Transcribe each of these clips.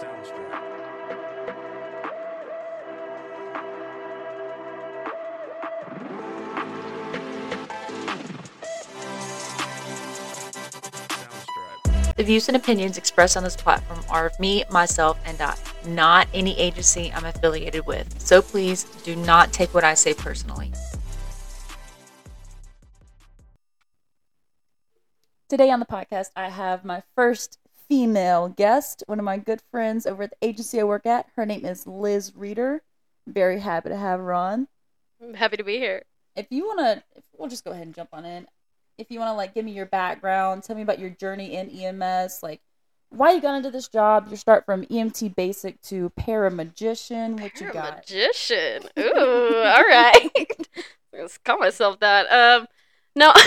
The views and opinions expressed on this platform are of me, myself, and I, not any agency I'm affiliated with. So please do not take what I say personally. Today on the podcast, I have my first female guest, one of my good friends over at the agency I work at. Her name is Liz Reeder. Very happy to have her on. I'm happy to be here. If you want to, we'll just go ahead and jump on in if you want to like give me your background, tell me about your journey in EMS, like why you got into this job, your start from EMT basic to paramagician, what you got? Magician. Ooh, all right. Let's call myself that. Um, no.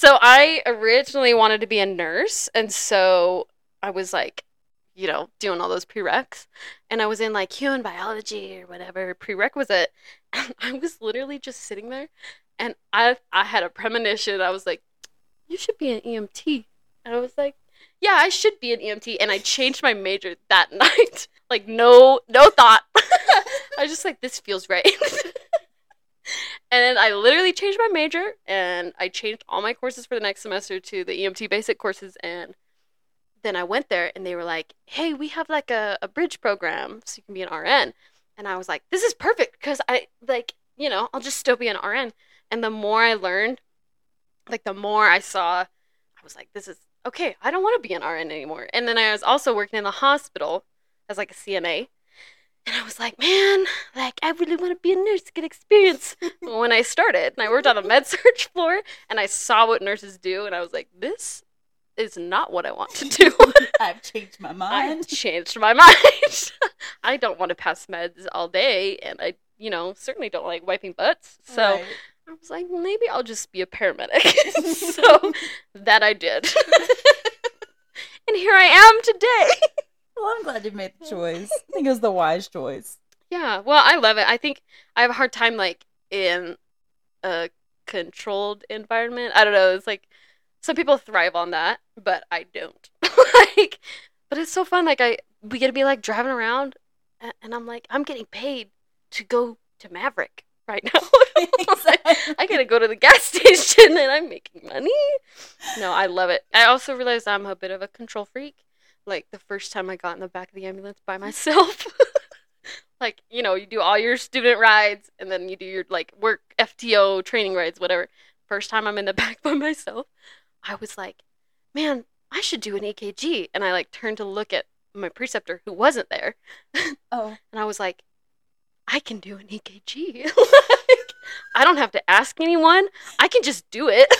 so I originally wanted to be a nurse, and so I was like, you know, doing all those prereqs, and I was in like human biology or whatever prerequisite, and I was literally just sitting there, and I I had a premonition. I was like, "You should be an EMT." And I was like, "Yeah, I should be an EMT." And I changed my major that night. like no no thought. I was just like, "This feels right." And then I literally changed my major and I changed all my courses for the next semester to the EMT basic courses and then I went there and they were like, "Hey, we have like a, a bridge program so you can be an RN." And I was like, "This is perfect because I like, you know, I'll just still be an RN." And the more I learned, like the more I saw, I was like, this is okay. I don't want to be an RN anymore. And then I was also working in the hospital as like a CNA. And I was like, man, like I really want to be a nurse to get experience. when I started, and I worked on a med surg floor, and I saw what nurses do, and I was like, this is not what I want to do. I've changed my mind. I've changed my mind. I don't want to pass meds all day, and I, you know, certainly don't like wiping butts. So right. I was like, maybe I'll just be a paramedic. so that I did. and here I am today. Well, I'm glad you made the choice. I think it was the wise choice. Yeah, well, I love it. I think I have a hard time like in a controlled environment. I don't know. It's like some people thrive on that, but I don't. like, but it's so fun. Like I, we get to be like driving around, and I'm like, I'm getting paid to go to Maverick right now. I gotta go to the gas station and I'm making money. No, I love it. I also realized I'm a bit of a control freak. Like the first time I got in the back of the ambulance by myself. like, you know, you do all your student rides and then you do your like work FTO training rides, whatever. First time I'm in the back by myself, I was like, man, I should do an EKG. And I like turned to look at my preceptor who wasn't there. Oh. and I was like, I can do an EKG. like, I don't have to ask anyone. I can just do it.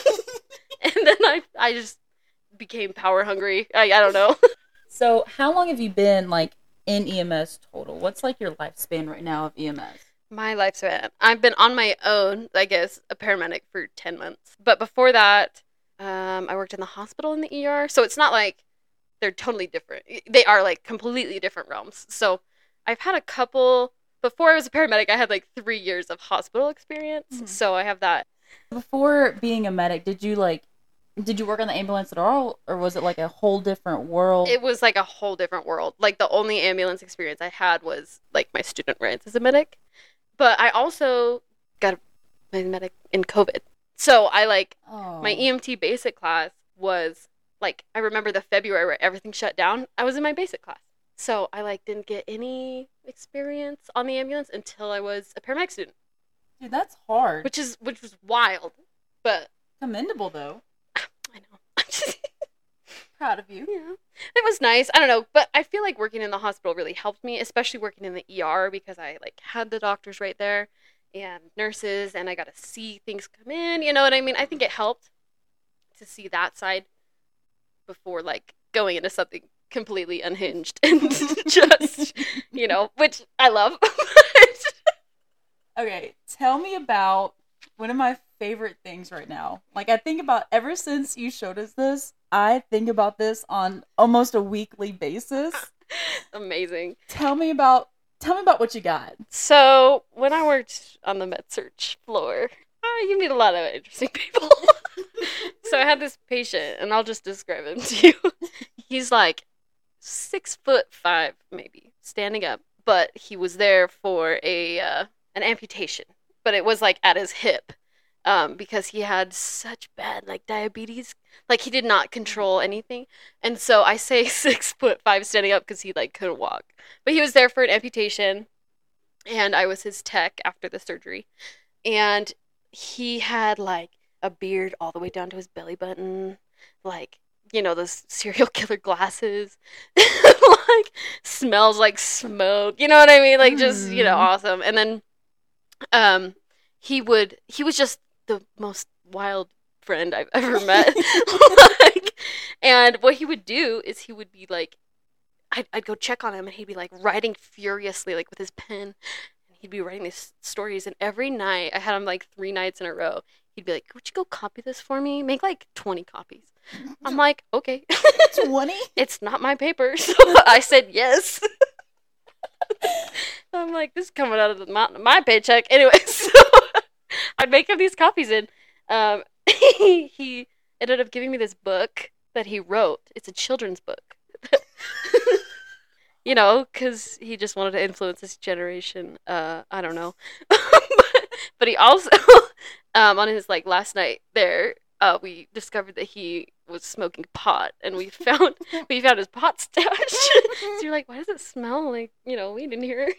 and then I, I just became power hungry. I, I don't know. So, how long have you been like in EMS total? What's like your lifespan right now of EMS? My lifespan. I've been on my own, I guess, a paramedic for 10 months. But before that, um, I worked in the hospital in the ER. So it's not like they're totally different. They are like completely different realms. So I've had a couple before I was a paramedic, I had like three years of hospital experience. Mm-hmm. So I have that. Before being a medic, did you like did you work on the ambulance at all or was it like a whole different world it was like a whole different world like the only ambulance experience i had was like my student rides as a medic but i also got my medic in covid so i like oh. my emt basic class was like i remember the february where everything shut down i was in my basic class so I like didn't get any experience on the ambulance until I was a paramedic student. Dude, that's hard. Which is which was wild, but commendable though. Proud of you. Yeah. It was nice. I don't know, but I feel like working in the hospital really helped me, especially working in the ER because I like had the doctors right there and nurses and I got to see things come in, you know what I mean? I think it helped to see that side before like going into something completely unhinged and just, you know, which I love. okay, tell me about one of my favorite things right now. Like I think about ever since you showed us this, I think about this on almost a weekly basis. Amazing. Tell me about tell me about what you got. So when I worked on the med surg floor, uh, you meet a lot of interesting people. so I had this patient, and I'll just describe him to you. He's like six foot five, maybe standing up, but he was there for a uh, an amputation, but it was like at his hip, um, because he had such bad like diabetes, like he did not control anything, and so I say six foot five standing up because he like couldn't walk, but he was there for an amputation, and I was his tech after the surgery, and he had like a beard all the way down to his belly button, like you know those serial killer glasses, like smells like smoke. You know what I mean? Like just you know Mm. awesome. And then, um, he would he was just the most wild friend I've ever met. like, and what he would do is he would be like, I'd, I'd go check on him, and he'd be like writing furiously, like with his pen. And he'd be writing these stories, and every night I had him like three nights in a row. He'd be like, "Would you go copy this for me? Make like twenty copies." I'm like, "Okay." 20? it's not my paper, so I said yes. I'm like, this is coming out of the, my, my paycheck. Anyway, so I'd make him these copies, and um, he, he ended up giving me this book that he wrote. It's a children's book. you know, because he just wanted to influence this generation. Uh, I don't know. but, but he also, um, on his like last night there, uh, we discovered that he was smoking pot, and we found we found his pot stash. so you're like, why does it smell like you know weed in here?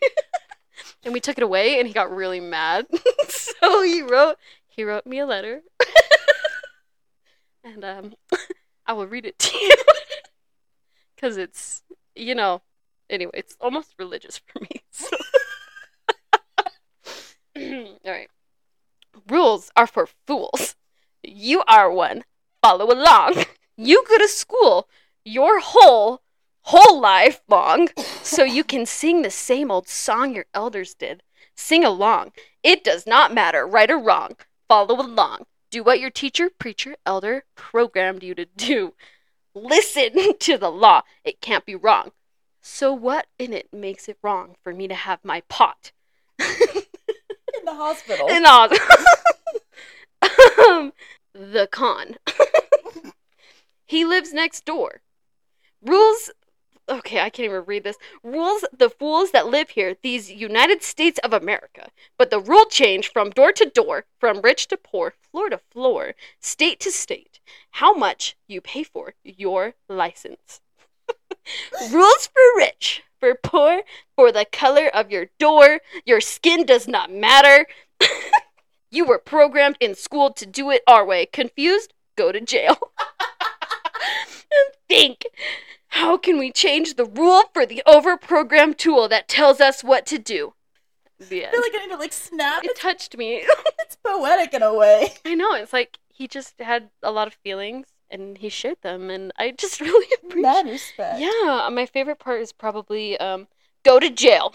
and we took it away, and he got really mad. so he wrote he wrote me a letter, and um, I will read it to you because it's you know anyway it's almost religious for me. So. All right. Rules are for fools. You are one. Follow along. You go to school your whole whole life long so you can sing the same old song your elders did. Sing along. It does not matter right or wrong. Follow along. Do what your teacher, preacher, elder programmed you to do. Listen to the law. It can't be wrong. So what in it makes it wrong for me to have my pot? In the hospital. in Oz. um, Um, the con. he lives next door. Rules. Okay, I can't even read this. Rules the fools that live here, these United States of America. But the rule change from door to door, from rich to poor, floor to floor, state to state. How much you pay for your license. Rules for rich, for poor, for the color of your door. Your skin does not matter. you were programmed in school to do it our way. Confused? Go to jail. and think how can we change the rule for the overprogrammed tool that tells us what to do? The I feel like I need to like snap. It touched me. it's poetic in a way. I know. It's like he just had a lot of feelings and he shared them, and I just really appreciate. That respect. Yeah, my favorite part is probably um, go to jail.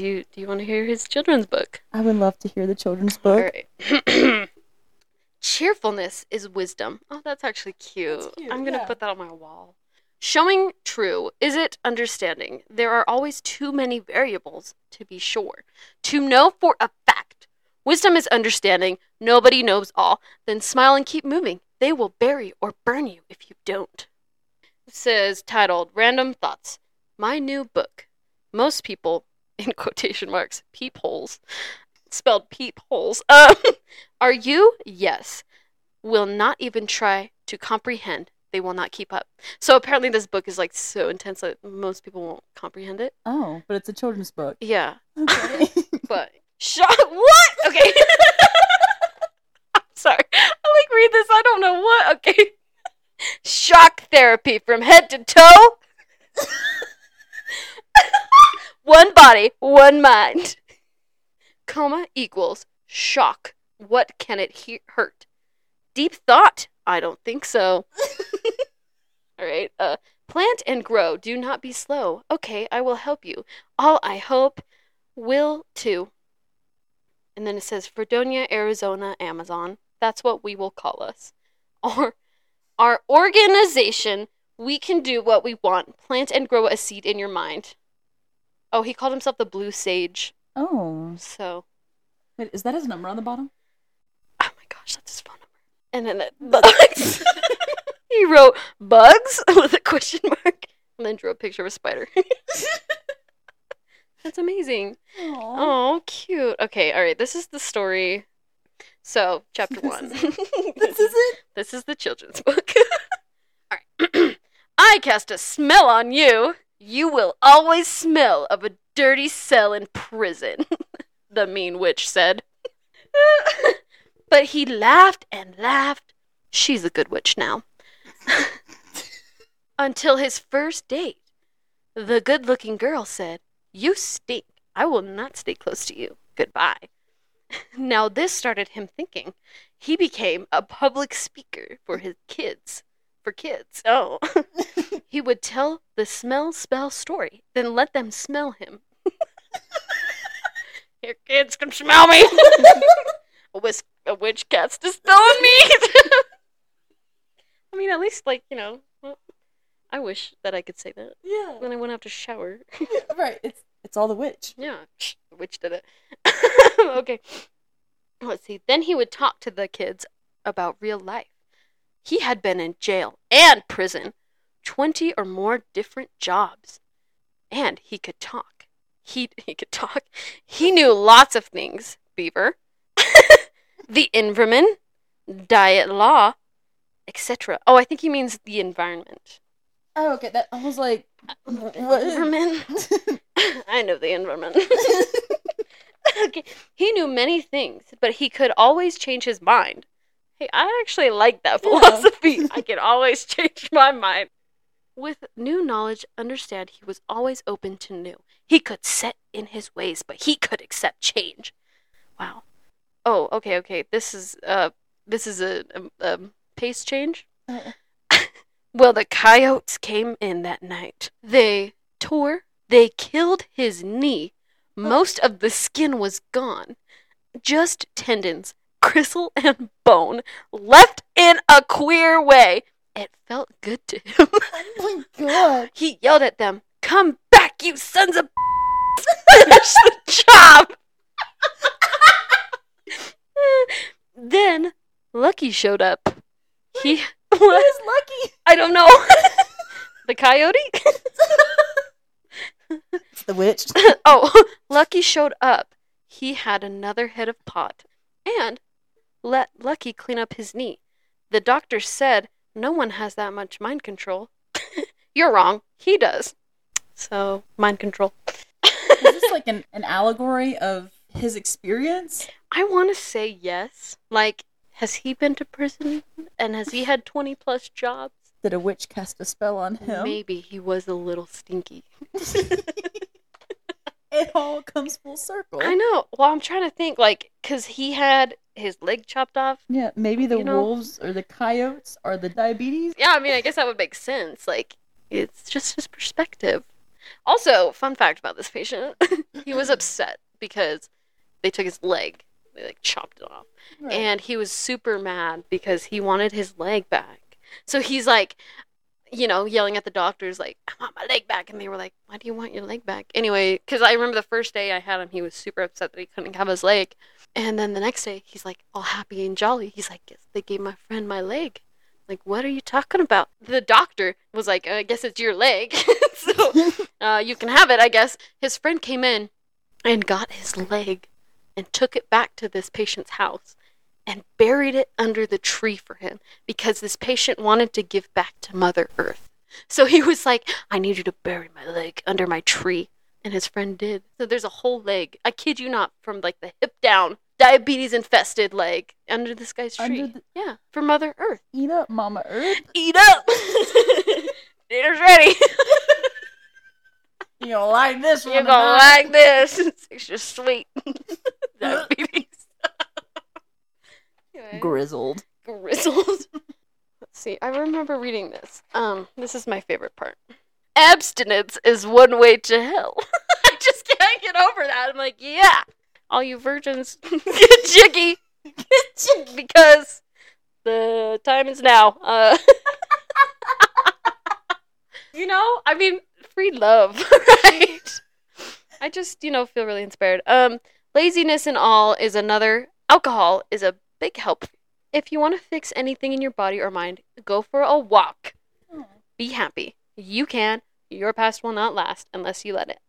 Do you do you want to hear his children's book? I would love to hear the children's book. right. Cheerfulness is wisdom. Oh, that's actually cute. That's cute, I'm gonna yeah. put that on my wall. Showing true is it understanding. There are always too many variables to be sure. To know for a fact. Wisdom is understanding. Nobody knows all. Then smile and keep moving. They will bury or burn you if you don't. This is titled Random Thoughts. My new book. Most people, in quotation marks, peepholes, spelled peepholes, um, are you? Yes. Will not even try to comprehend. They will not keep up. So apparently, this book is like so intense that most people won't comprehend it. Oh, but it's a children's book. Yeah, Okay. but shock. What? Okay. I'm sorry. I like read this. I don't know what. Okay. Shock therapy from head to toe. One body, one mind. Coma equals shock. What can it he- hurt? Deep thought. I don't think so. All right. Uh, plant and grow. Do not be slow. Okay, I will help you. All I hope will too. And then it says Fredonia, Arizona, Amazon. That's what we will call us. Or our organization, we can do what we want. Plant and grow a seed in your mind. Oh, he called himself the Blue Sage. oh, So, Wait, is that his number on the bottom? oh my gosh, that's his phone number. And then the, he wrote bugs with a question mark and then drew a picture of a spider. That's amazing. Aw. Oh, cute. Okay, all right. This is the story. So, chapter one. This is it. This is the children's book. all right. I cast a smell on you. You will always smell of a dirty cell in prison, the mean witch said. but he laughed and laughed. She's a good witch now. Until his first date. The good looking girl said, You stink. I will not stay close to you. Goodbye. Now, this started him thinking. He became a public speaker for his kids. For kids. Oh. He would tell the smell spell story, then let them smell him. Your kids can smell me. a, whis- a witch cast a spell me. I mean, at least, like, you know, well, I wish that I could say that. Yeah. Then I wouldn't have to shower. Right. It's it's all the witch. Yeah, the witch did it. okay. Let's see. Then he would talk to the kids about real life. He had been in jail and prison, 20 or more different jobs. And he could talk. He, he could talk. He knew lots of things beaver, the environment, diet law, etc. Oh, I think he means the environment. Oh, okay. That I was like, what? Environment. I know the environment. okay. He knew many things, but he could always change his mind. Hey, I actually like that Yeah. philosophy. I can always change my mind. With new knowledge, understand he was always open to new. He could set in his ways, but he could accept change. Wow. Oh, okay, okay. This is uh this is a, a, a pace change. Uh, Well, the coyotes came in that night. They tore, they killed his knee. Most of the skin was gone. Just tendons, gristle, and bone left in a queer way. It felt good to him. oh my god. he yelled at them, Come back, you sons of finish the job. then Lucky showed up. He What what? is lucky? I don't know. the coyote? It's the witch. oh, Lucky showed up. He had another head of pot and let Lucky clean up his knee. The doctor said no one has that much mind control. You're wrong. He does. So, mind control. Is this like an, an allegory of his experience? I want to say yes. Like, has he been to prison? And has he had 20 plus jobs? Did a witch cast a spell on him? Maybe he was a little stinky. it all comes full circle. I know. Well, I'm trying to think, like, because he had his leg chopped off. Yeah, maybe the You know- wolves or the coyotes are the diabetes. Yeah, I mean, I guess that would make sense. Like, it's just his perspective. Also, fun fact about this patient he was upset because they took his leg, they like chopped it off. Right. And he was super mad because he wanted his leg back. So he's like, you know, yelling at the doctors, like, I want my leg back. And they were like, why do you want your leg back? Anyway, because I remember the first day I had him, he was super upset that he couldn't have his leg. And then the next day, he's like, all happy and jolly. He's like, yes, they gave my friend my leg. Like, what are you talking about? The doctor was like, I guess it's your leg. so uh, you can have it, I guess. His friend came in and got his leg and took it back to this patient's house and buried it under the tree for him because this patient wanted to give back to Mother Earth. So he was like, I need you to bury my leg under my tree. And his friend did. So there's a whole leg, I kid you not, from like the hip down, diabetes infested leg under this guy's tree. Under the- yeah, for Mother Earth. Eat up, Mama Earth. Eat up! Dinner's ready. You don't like this one. You're gonna tonight. like this. It's extra sweet. Diabetes. Anyway, Grizzled. grizzled. Let's see. I remember reading this. Um, this is my favorite part. Abstinence is one way to hell. I just can't get over that. I'm like, yeah, all you virgins, get jiggy, get jiggy, because the time is now. Uh, you know, I mean, free love, right? I just, you know, feel really inspired. Um, laziness and all is another. Alcohol is a big help if you want to fix anything in your body or mind, go for a walk. Be happy. You can. Your past will not last unless you let it.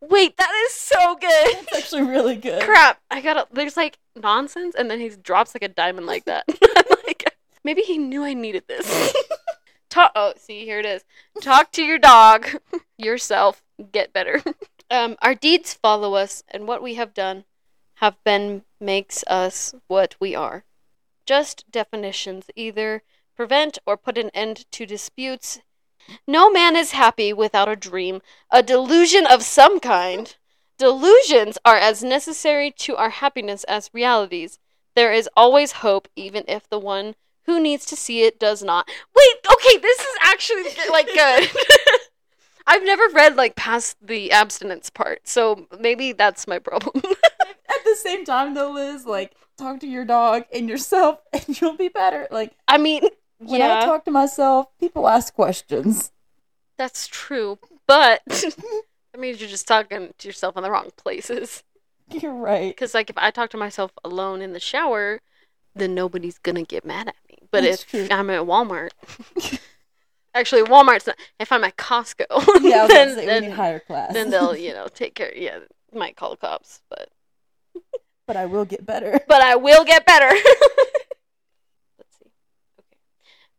Wait, that is so good. That's actually really good. Crap. I gotta. There's like nonsense, and then he drops like a diamond like that. I'm like, maybe he knew I needed this. Talk. Oh, see, here it is. Talk to your dog, yourself. Get better. Um, our deeds follow us, and what we have done, have been, makes us what we are. Just definitions either prevent or put an end to disputes. No man is happy without a dream, a delusion of some kind. Delusions are as necessary to our happiness as realities. There is always hope, even if the one who needs to see it does not. Wait, okay, this is actually like good. I've never read like past the abstinence part, so maybe that's my problem. At the same time, though, Liz, like talk to your dog and yourself, and you'll be better. Like I mean, when yeah, I talk to myself, people ask questions. that's true, but that means you're just talking to yourself in the wrong places. You're right. Because like if I talk to myself alone in the shower, then nobody's gonna get mad at me. But That's if true. I'm at Walmart, actually Walmart's not. If I'm at Costco, Yeah, then say then, higher class. then they'll you know take care. Yeah, might call the cops, but but I will get better. but I will get better.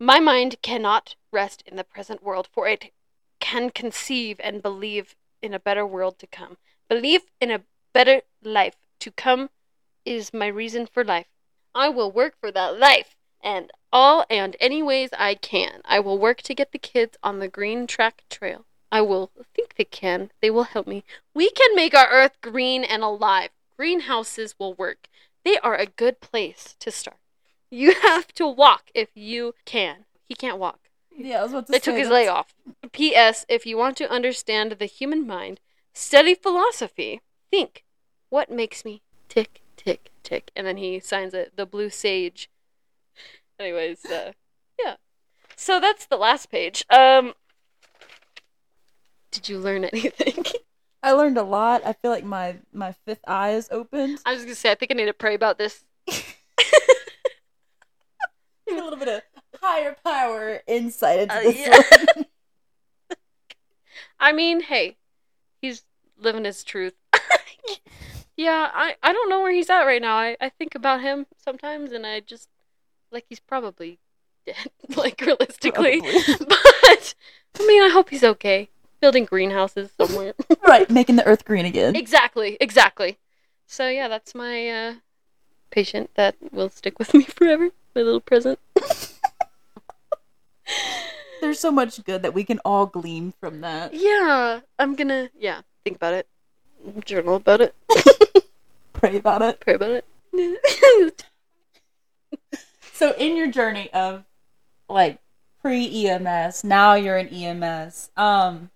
My mind cannot rest in the present world, for it can conceive and believe in a better world to come. Believe in a better life to come is my reason for life. I will work for that life and all and any ways I can. I will work to get the kids on the green track trail. I will think they can. They will help me. We can make our earth green and alive. Greenhouses will work. They are a good place to start. You have to walk if you can. He can't walk. Yeah, I was about to They took his leg off. P.S. If you want to understand the human mind, study philosophy. Think, what makes me tick, tick, tick? And then he signs it, the blue sage. Anyways, uh, yeah. So that's the last page. Um, did you learn anything? I learned a lot. I feel like my my fifth eye is opened. I was gonna say, I think I need to pray about this. Give a little bit of higher power insight into Uh, this yeah. one. I mean, hey, he's living his truth. yeah, I, I don't know where he's at right now. I, I think about him sometimes and I just like he's probably dead, like realistically. Probably. But I mean I hope he's okay. Building greenhouses somewhere. right, making the earth green again. exactly, exactly. So yeah, that's my uh patient that will stick with me forever. My little present. There's so much good that we can all glean from that. Yeah, I'm gonna yeah, think about it. Journal about it. Pray about it. Pray about it. So in your journey of like pre EMS, now you're in EMS. Um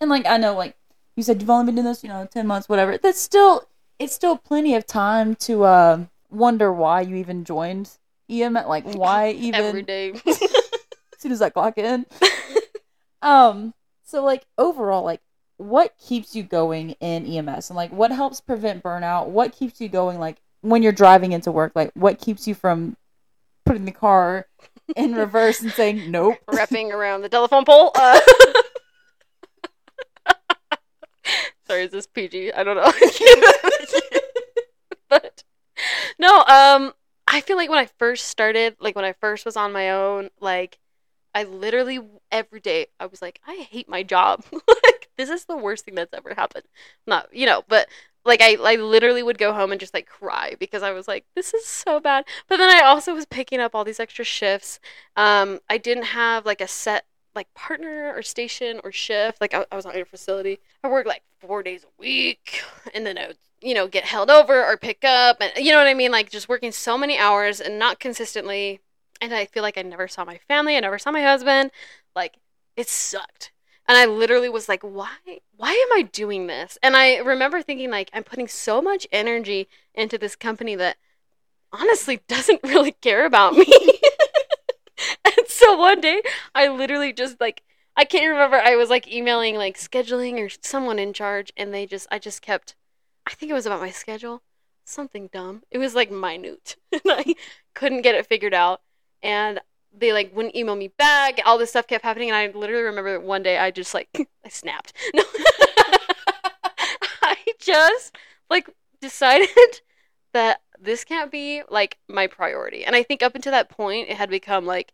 and like I know like you said you've only been doing this, you know, ten months, whatever. That's still it's still plenty of time to uh wonder why you even joined EMS like why even Every day. as soon as I clock in. um, so like overall, like what keeps you going in EMS and like what helps prevent burnout? What keeps you going like when you're driving into work? Like what keeps you from putting the car in reverse and saying nope? Wrapping around the telephone pole. Uh, sorry, is this PG? I don't know. but no, um, I feel like when I first started, like when I first was on my own, like I literally every day I was like, I hate my job. like this is the worst thing that's ever happened. Not you know, but like I, I literally would go home and just like cry because I was like, this is so bad. But then I also was picking up all these extra shifts. Um, I didn't have like a set like partner or station or shift. Like I, I was on your facility. I worked like four days a week, and then I would you know get held over or pick up, and you know what I mean. Like just working so many hours and not consistently. And I feel like I never saw my family. I never saw my husband. Like it sucked. And I literally was like, why why am I doing this? And I remember thinking like I'm putting so much energy into this company that honestly doesn't really care about me. and so one day I literally just like I can't remember I was like emailing like scheduling or someone in charge and they just I just kept I think it was about my schedule. something dumb. It was like minute. and I couldn't get it figured out. And they like wouldn't email me back. All this stuff kept happening and I literally remember one day I just like I snapped. No. I just like decided that this can't be like my priority. And I think up until that point it had become like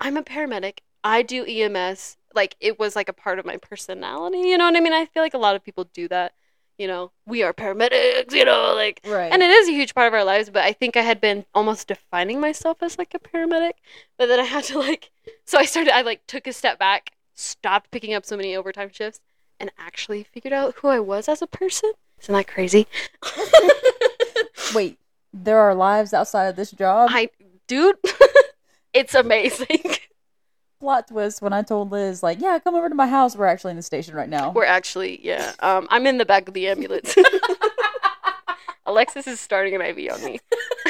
I'm a paramedic. I do EMS. Like it was like a part of my personality, you know what I mean? I feel like a lot of people do that. You know, we are paramedics, you know, like Right. and it is a huge part of our lives, but I think I had been almost defining myself as like a paramedic. But then I had to like so I started I like took a step back, stopped picking up so many overtime shifts, and actually figured out who I was as a person. Isn't that crazy? Wait, there are lives outside of this job. I dude, it's amazing. Plot twist when I told Liz, like, yeah, come over to my house. We're actually in the station right now. We're actually, yeah. Um, I'm in the back of the ambulance. Alexis is starting an IV on me.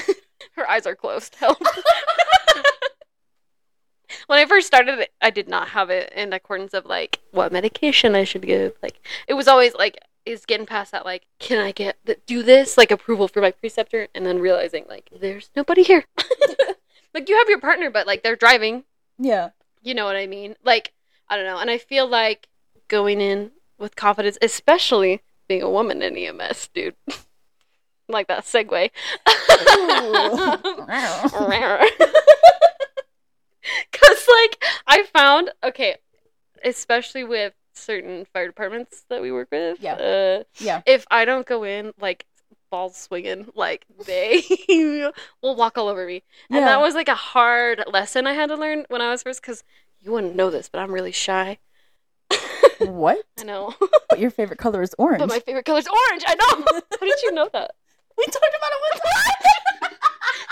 Her eyes are closed. Help. when I first started, it, I did not have it in accordance of like what medication I should give. Like it was always like is getting past that like can I get do this like approval for my preceptor and then realizing like there's nobody here. like you have your partner, but like they're driving yeah. You know what I mean? Like, I don't know. And I feel like going in with confidence, especially being a woman in EMS, dude. like that segue. Because, like, I found, okay, especially with certain fire departments that we work with, Yeah. uh, Yeah. if I don't go in, like, balls swinging, like, they will walk all over me. And that was like a hard lesson I had to learn when I was first because you wouldn't know this, but I'm really shy. what? I know. But your favorite color is orange. but my favorite color is orange. I know. How did you know that? we talked about it one time.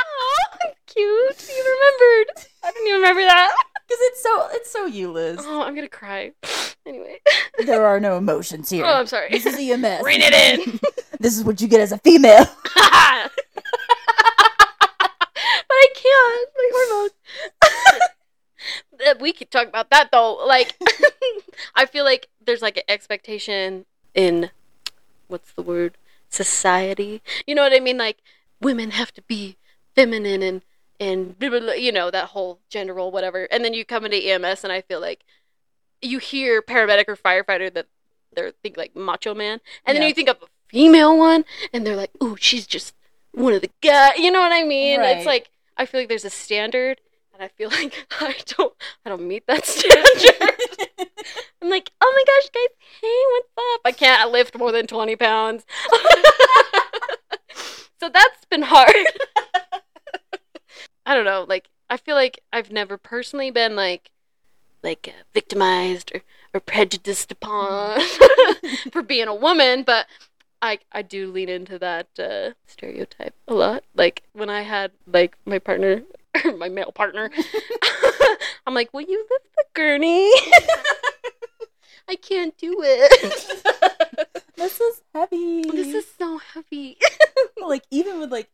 oh, cute. You remembered. I didn't even remember that. Because it's so it's so you, Liz. Oh, I'm gonna cry. Anyway. There are no emotions here. Oh, I'm sorry. This is a EMS. Rein it in. this is what you get as a female. but I can't. My hormones. Uh, we could talk about that though. Like, I feel like there's like an expectation in what's the word society. You know what I mean? Like, women have to be feminine and and blah, blah, blah, you know that whole gender role, whatever. And then you come into EMS, and I feel like you hear paramedic or firefighter that they're think like macho man, and then Yeah. you think of a female one, and they're like, ooh, she's just one of the guys. You know what I mean? Right. It's like I feel like there's a standard, and I feel like I don't I don't meet that standard. I'm like, oh my gosh, guys, hey, what's up? I can't lift more than 20 pounds. so that's been hard. I don't know, like I feel like I've never personally been like like uh, victimized or, or prejudiced upon for being a woman, but I I do lean into that uh, stereotype a lot. Like when I had like my partner, my male partner, I'm like, "Will you lift the gurney?" I can't do it. this is heavy. this is so heavy. like even with like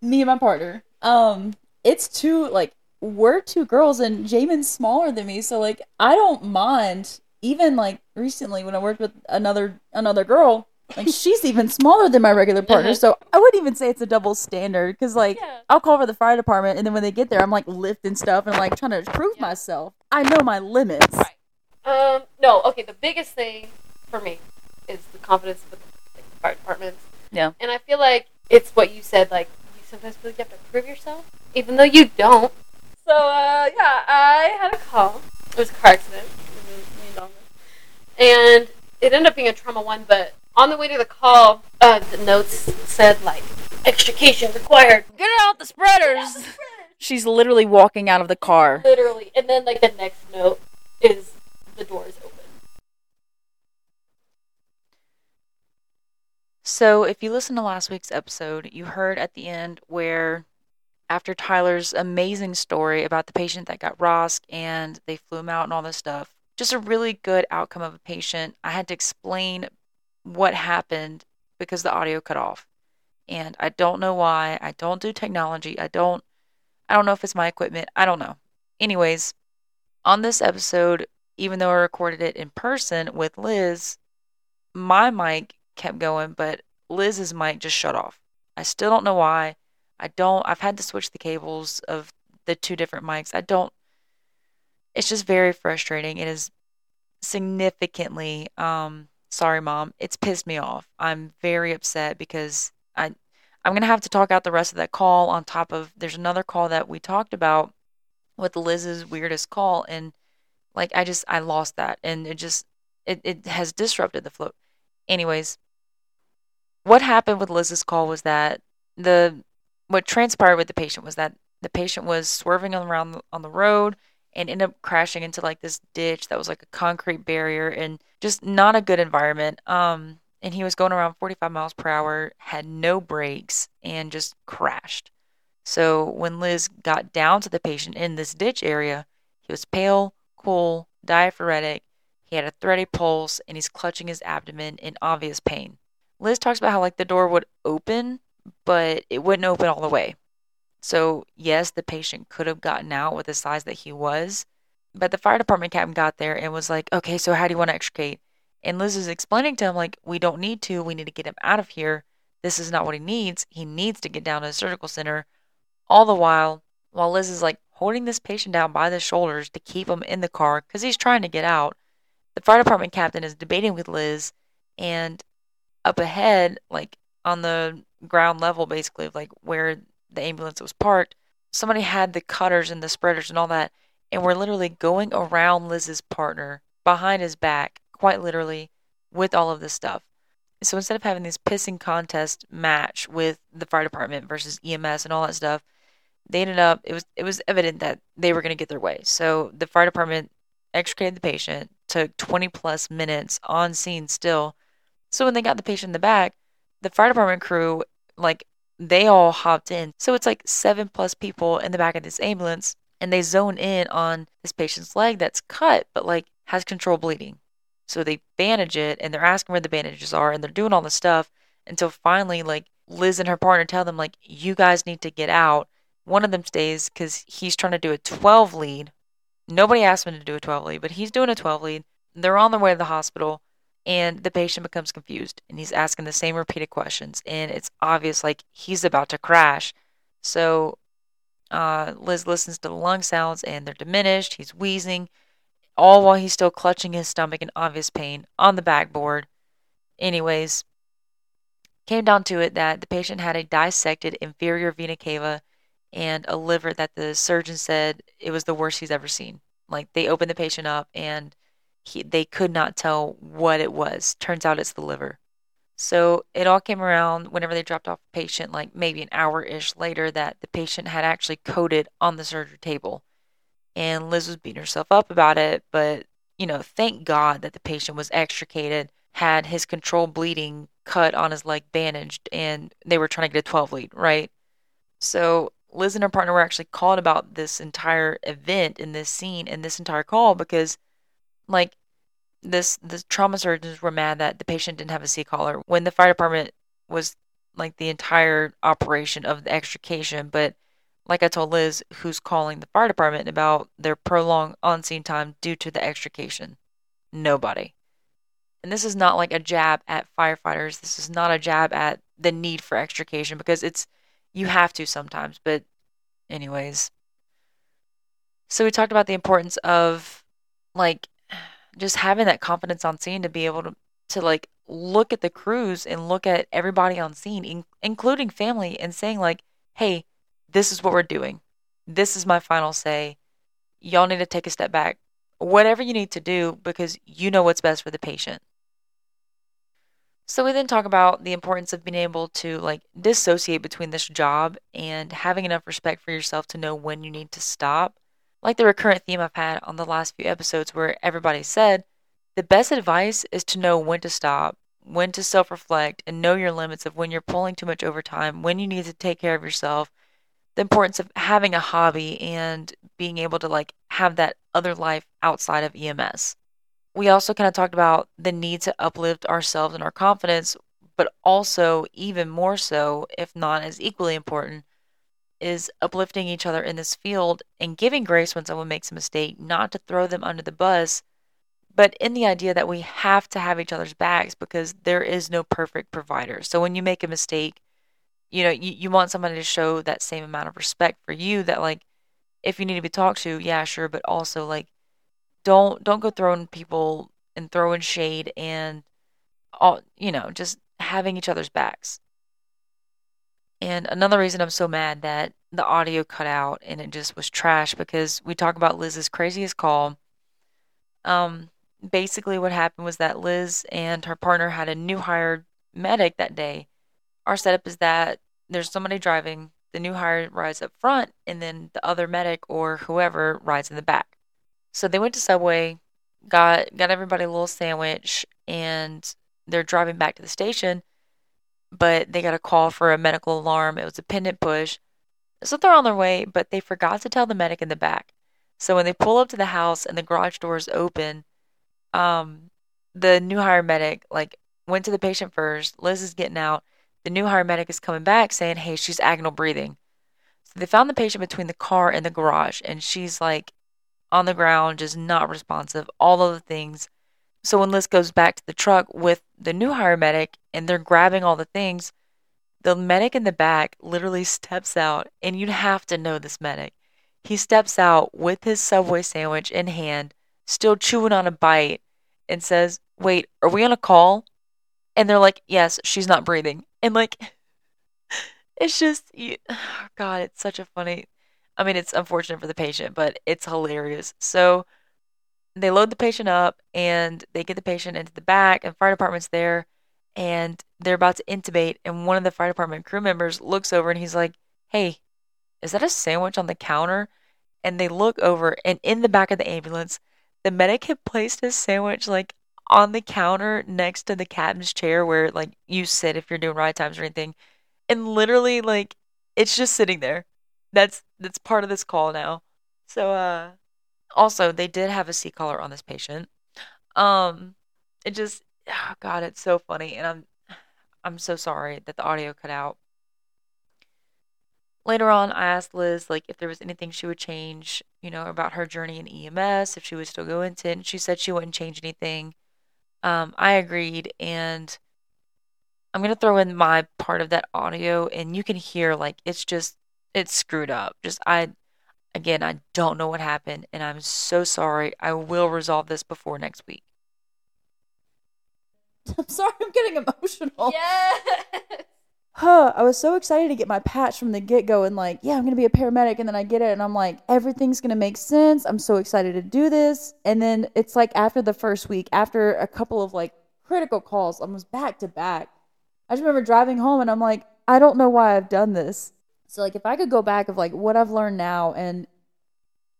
me and my partner, um, it's two like we're two girls and Jamin's smaller than me, so like I don't mind. Even like recently when I worked with another another girl, like she's even smaller than my regular partner, Uh-huh. so I wouldn't even say it's a double standard because like Yeah. I'll call for the fire department and then when they get there, I'm like lifting stuff and like trying to prove Yeah. myself. I know my limits. Right. Um, no, okay, the biggest thing for me is the confidence with like, the fire departments. Yeah. And I feel like it's what you said, like, you sometimes feel like you have to prove yourself, even though you don't. So, uh, yeah, I had a call. It was a car accident. It was me and it ended up being a trauma one, but on the way to the call, uh, the notes said, like, extrication required. Get out the spreaders. She's literally walking out of the car. Literally. And then, like, the next note is the door is open. So, if you listen to last week's episode, you heard at the end where, after Tyler's amazing story about the patient that got ROSC and they flew him out and all this stuff, just a really good outcome of a patient, I had to explain what happened because the audio cut off. And I don't know why. I don't do technology. I don't I don't know if it's my equipment. I don't know. Anyways, on this episode, even though I recorded it in person with Liz, my mic kept going, but Liz's mic just shut off. I still don't know why. I don't, I've had to switch the cables of the two different mics. I don't, it's just very frustrating. It is significantly, um, sorry, mom, it's pissed me off. I'm very upset because I, I'm going to have to talk out the rest of that call on top of, there's another call that we talked about with Liz's weirdest call. And like, I just, I lost that. And it just, it, it has disrupted the flow. Anyways, what happened with Liz's call was that the what transpired with the patient was that the patient was swerving around on the road and ended up crashing into like this ditch that was like a concrete barrier and just not a good environment. Um, and he was going around 45 miles per hour, had no brakes, and just crashed. So when Liz got down to the patient in this ditch area, he was pale, cool, diaphoretic, he had a thready pulse, and he's clutching his abdomen in obvious pain. Liz talks about how like the door would open, but it wouldn't open all the way. So yes, the patient could have gotten out with the size that he was, but the fire department captain got there and was like, "Okay, so how do you want to extricate?" And Liz is explaining to him like, "We don't need to. We need to get him out of here. This is not what he needs. He needs to get down to the surgical center." All the while, while Liz is like holding this patient down by the shoulders to keep him in the car because he's trying to get out, the fire department captain is debating with Liz, and up ahead, like on the ground level, basically, of like where the ambulance was parked, somebody had the cutters and the spreaders and all that, and were literally going around Liz's partner behind his back, quite literally, with all of this stuff. So instead of having this pissing contest match with the fire department versus EMS and all that stuff, they ended up it was it was evident that they were going to get their way. So the fire department extricated the patient, took 20 plus minutes on scene still. So when they got the patient in the back, the fire department crew, like, they all hopped in. So it's like seven plus people in the back of this ambulance, and they zone in on this patient's leg that's cut, but like has controlled bleeding. So they bandage it, and they're asking where the bandages are, and they're doing all the stuff until finally, like, Liz and her partner tell them, like, you guys need to get out. One of them stays because he's trying to do a 12 lead Nobody asked him to do a 12 lead, but he's doing a 12 lead. They're on their way to the hospital, and the patient becomes confused, and he's asking the same repeated questions, and it's obvious like he's about to crash. So uh, Liz listens to the lung sounds, and they're diminished. He's wheezing, all while he's still clutching his stomach in obvious pain on the backboard. Anyways, came down to it that the patient had a dissected inferior vena cava and a liver that the surgeon said it was the worst he's ever seen. Like they opened the patient up and he, they could not tell what it was. Turns out it's the liver. So it all came around whenever they dropped off the patient, like maybe an hour ish later, that the patient had actually coded on the surgery table. And Liz was beating herself up about it, but you know, thank God that the patient was extricated, had his controlled bleeding cut on his leg bandaged, and they were trying to get a 12 lead, right? So Liz and her partner were actually called about this entire event in this scene and this entire call because, like, this the trauma surgeons were mad that the patient didn't have a C collar when the fire department was like the entire operation of the extrication. But like I told Liz, who's calling the fire department about their prolonged on scene time due to the extrication? Nobody. And this is not like a jab at firefighters. This is not a jab at the need for extrication because it's you have to sometimes, but anyways. So we talked about the importance of like just having that confidence on scene to be able to to like look at the crews and look at everybody on scene, in, including family, and saying like, "Hey, this is what we're doing. This is my final say. Y'all need to take a step back. Whatever you need to do because you know what's best for the patient." So we then talk about the importance of being able to like dissociate between this job and having enough respect for yourself to know when you need to stop. Like the recurrent theme I've had on the last few episodes where everybody said the best advice is to know when to stop, when to self-reflect and know your limits of when you're pulling too much overtime, when you need to take care of yourself, the importance of having a hobby and being able to like have that other life outside of EMS we also kind of talked about the need to uplift ourselves and our confidence, but also, even more so, if not as equally important, is uplifting each other in this field and giving grace when someone makes a mistake, not to throw them under the bus, but in the idea that we have to have each other's backs because there is no perfect provider. So when you make a mistake, you know, you, you want somebody to show that same amount of respect for you that like if you need to be talked to, yeah, sure, but also like don't don't go throwing people and throwing shade and all you know, just having each other's backs. And another reason I'm so mad that the audio cut out and it just was trash because we talk about Liz's craziest call. Um, basically, what happened was that Liz and her partner had a new hired medic that day. Our setup is that there's somebody driving, the new hire rides up front, and then the other medic or whoever rides in the back. So they went to Subway, got got everybody a little sandwich, and they're driving back to the station. But they got a call for a medical alarm. It was a pendant push. So they're on their way, but they forgot to tell the medic in the back. So when they pull up to the house and the garage door is open, um, the new hire medic like went to the patient first. Liz is getting out. The new hire medic is coming back saying, "Hey, she's agonal breathing." So they found the patient between the car and the garage, and she's like on the ground, just not responsive. All of the things. So when Liz goes back to the truck with the new hire medic, and they're grabbing all the things, the medic in the back literally steps out, and you'd have to know this medic. He steps out with his Subway sandwich in hand, still chewing on a bite, and says, Wait, are we on a call? And they're like, Yes, she's not breathing. And like, it's just, you, God, it's such a funny. I mean, it's unfortunate for the patient, but it's hilarious. So they load the patient up and they get the patient into the back, and fire department's there and they're about to intubate and one of the fire department crew members looks over and he's like hey is that a sandwich on the counter? And they look over and in the back of the ambulance the medic had placed his sandwich like on the counter next to the captain's chair where like you sit if you're doing ride times or anything. And literally like it's just sitting there. That's that's part of this call now. So uh also they did have a C collar on this patient. Um it just oh god it's so funny and i'm i'm so sorry that the audio cut out. Later on i asked liz like if there was anything she would change you know about her journey in ems if she would still go into it and she said she wouldn't change anything. Um, i agreed and i'm to throw in my part of that audio and you can hear like it's just it's screwed up. Just i again i don't know what happened and i'm so sorry i will resolve this before next week I'm sorry, I'm getting emotional. Yes. Huh, I was so excited to get my patch from the get go and like, yeah, I'm gonna be a paramedic, and then I get it, and I'm like, everything's gonna make sense. I'm so excited to do this, and then it's like after the first week, after a couple of like critical calls, almost back to back. I just remember driving home, and I'm like, I don't know why I've done this. So like, if I could go back of like what I've learned now and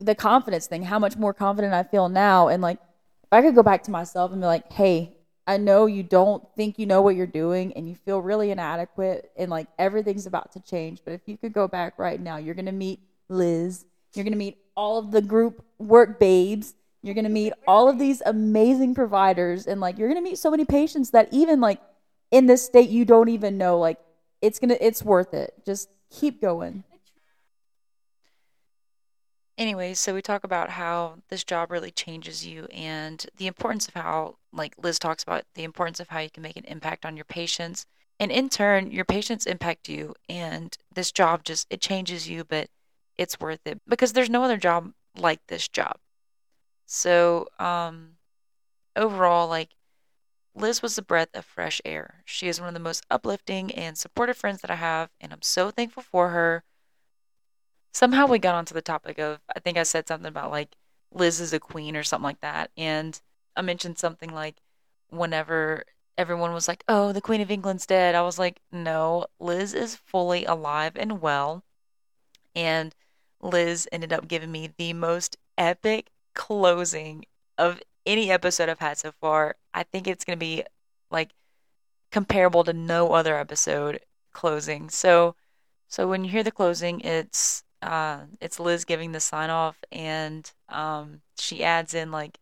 the confidence thing, how much more confident I feel now, and like, if I could go back to myself and be like, hey, I know you don't think you know what you're doing and you feel really inadequate and like everything's about to change. But if you could go back right now, you're going to meet Liz. You're going to meet all of the group work babes. You're going to meet all of these amazing providers and like you're going to meet so many patients that even like in this state you don't even know like it's going to it's worth it. Just keep going. Anyways, so we talk about how this job really changes you and the importance of how, like Liz talks about, the importance of how you can make an impact on your patients. And in turn, your patients impact you. And this job just, it changes you, but it's worth it because there's no other job like this job. So, um, overall, like Liz was a breath of fresh air. She is one of the most uplifting and supportive friends that I have, and I'm so thankful for her somehow we got onto the topic of I think I said something about like Liz is a queen or something like that, and I mentioned something like whenever everyone was like, "Oh, the Queen of England's dead," I was like, "No, Liz is fully alive and well," and Liz ended up giving me the most epic closing of any episode I've had so far. I think it's gonna be like comparable to no other episode closing. So, so when you hear the closing, it's uh, it's Liz giving the sign off, and um, she adds in like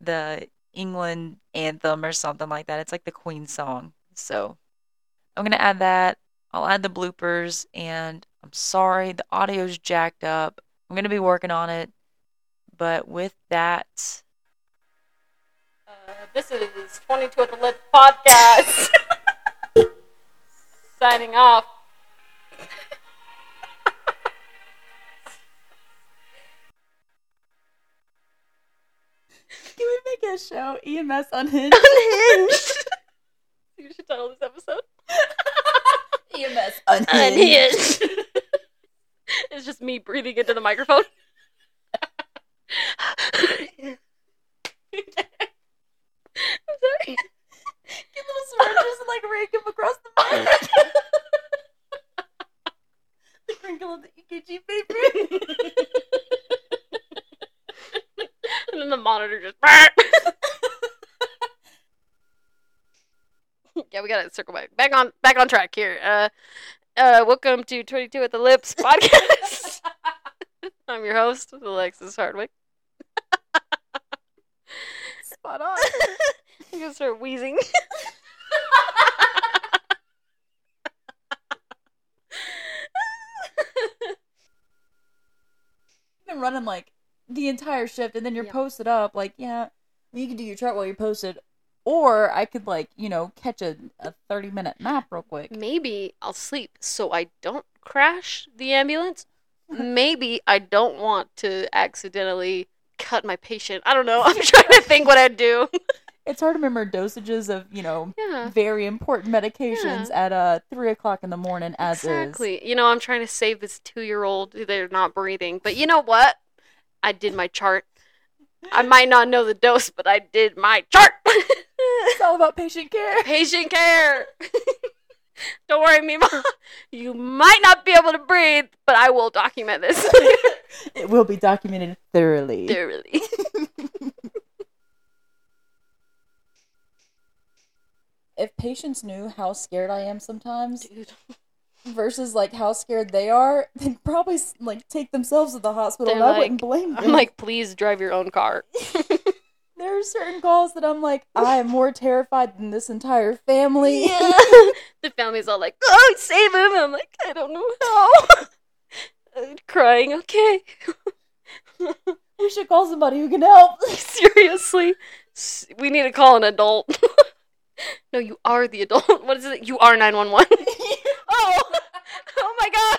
the England anthem or something like that. It's like the Queen song. So I'm gonna add that. I'll add the bloopers, and I'm sorry the audio's jacked up. I'm gonna be working on it, but with that, this is 22 at the Lit podcast. Signing off. Can we make a show EMS unhinged? Unhinged. you should title this episode EMS unhinged. unhinged. it's just me breathing into the microphone. Rake him across the mic. the crinkle of the EKG paper. and then the monitor just. yeah, we gotta circle back. Back on back on track here. Uh, uh, welcome to Twenty Two at the Lips podcast. I'm your host, Alexis Hardwick. Spot on. I'm gonna start wheezing. You've been running like the entire shift and then you're Yeah. posted up. Like, yeah, you can do your chart while you're posted. Or I could like, you know, catch a, a 30 minute nap real quick. Maybe I'll sleep so I don't crash the ambulance. Maybe I don't want to accidentally cut my patient. I don't know. I'm trying to think what I'd do. It's hard to remember dosages of, you know, Yeah. very important medications at uh three o'clock in the morning as is. Exactly. You know, I'm trying to save this two year old. They're not breathing. But you know what? I did my chart. I might not know the dose, but I did my chart. It's all about patient care. Patient care. Don't worry, Mima. You might not be able to breathe, but I will document this It will be documented thoroughly. thoroughly. If patients knew how scared I am sometimes Dude. versus like how scared they are, they'd probably like take themselves to the hospital They're and I wouldn't blame them. I'm like, please drive your own car. there are certain calls that I'm like, I am more terrified than this entire family. Yeah. the family's all like, "Oh, save him!" I'm like, "I don't know how." I'm crying. Okay, we should call somebody who can help. seriously, we need to call an adult. No, you are the adult. What is it? You are 911. oh! Oh my god!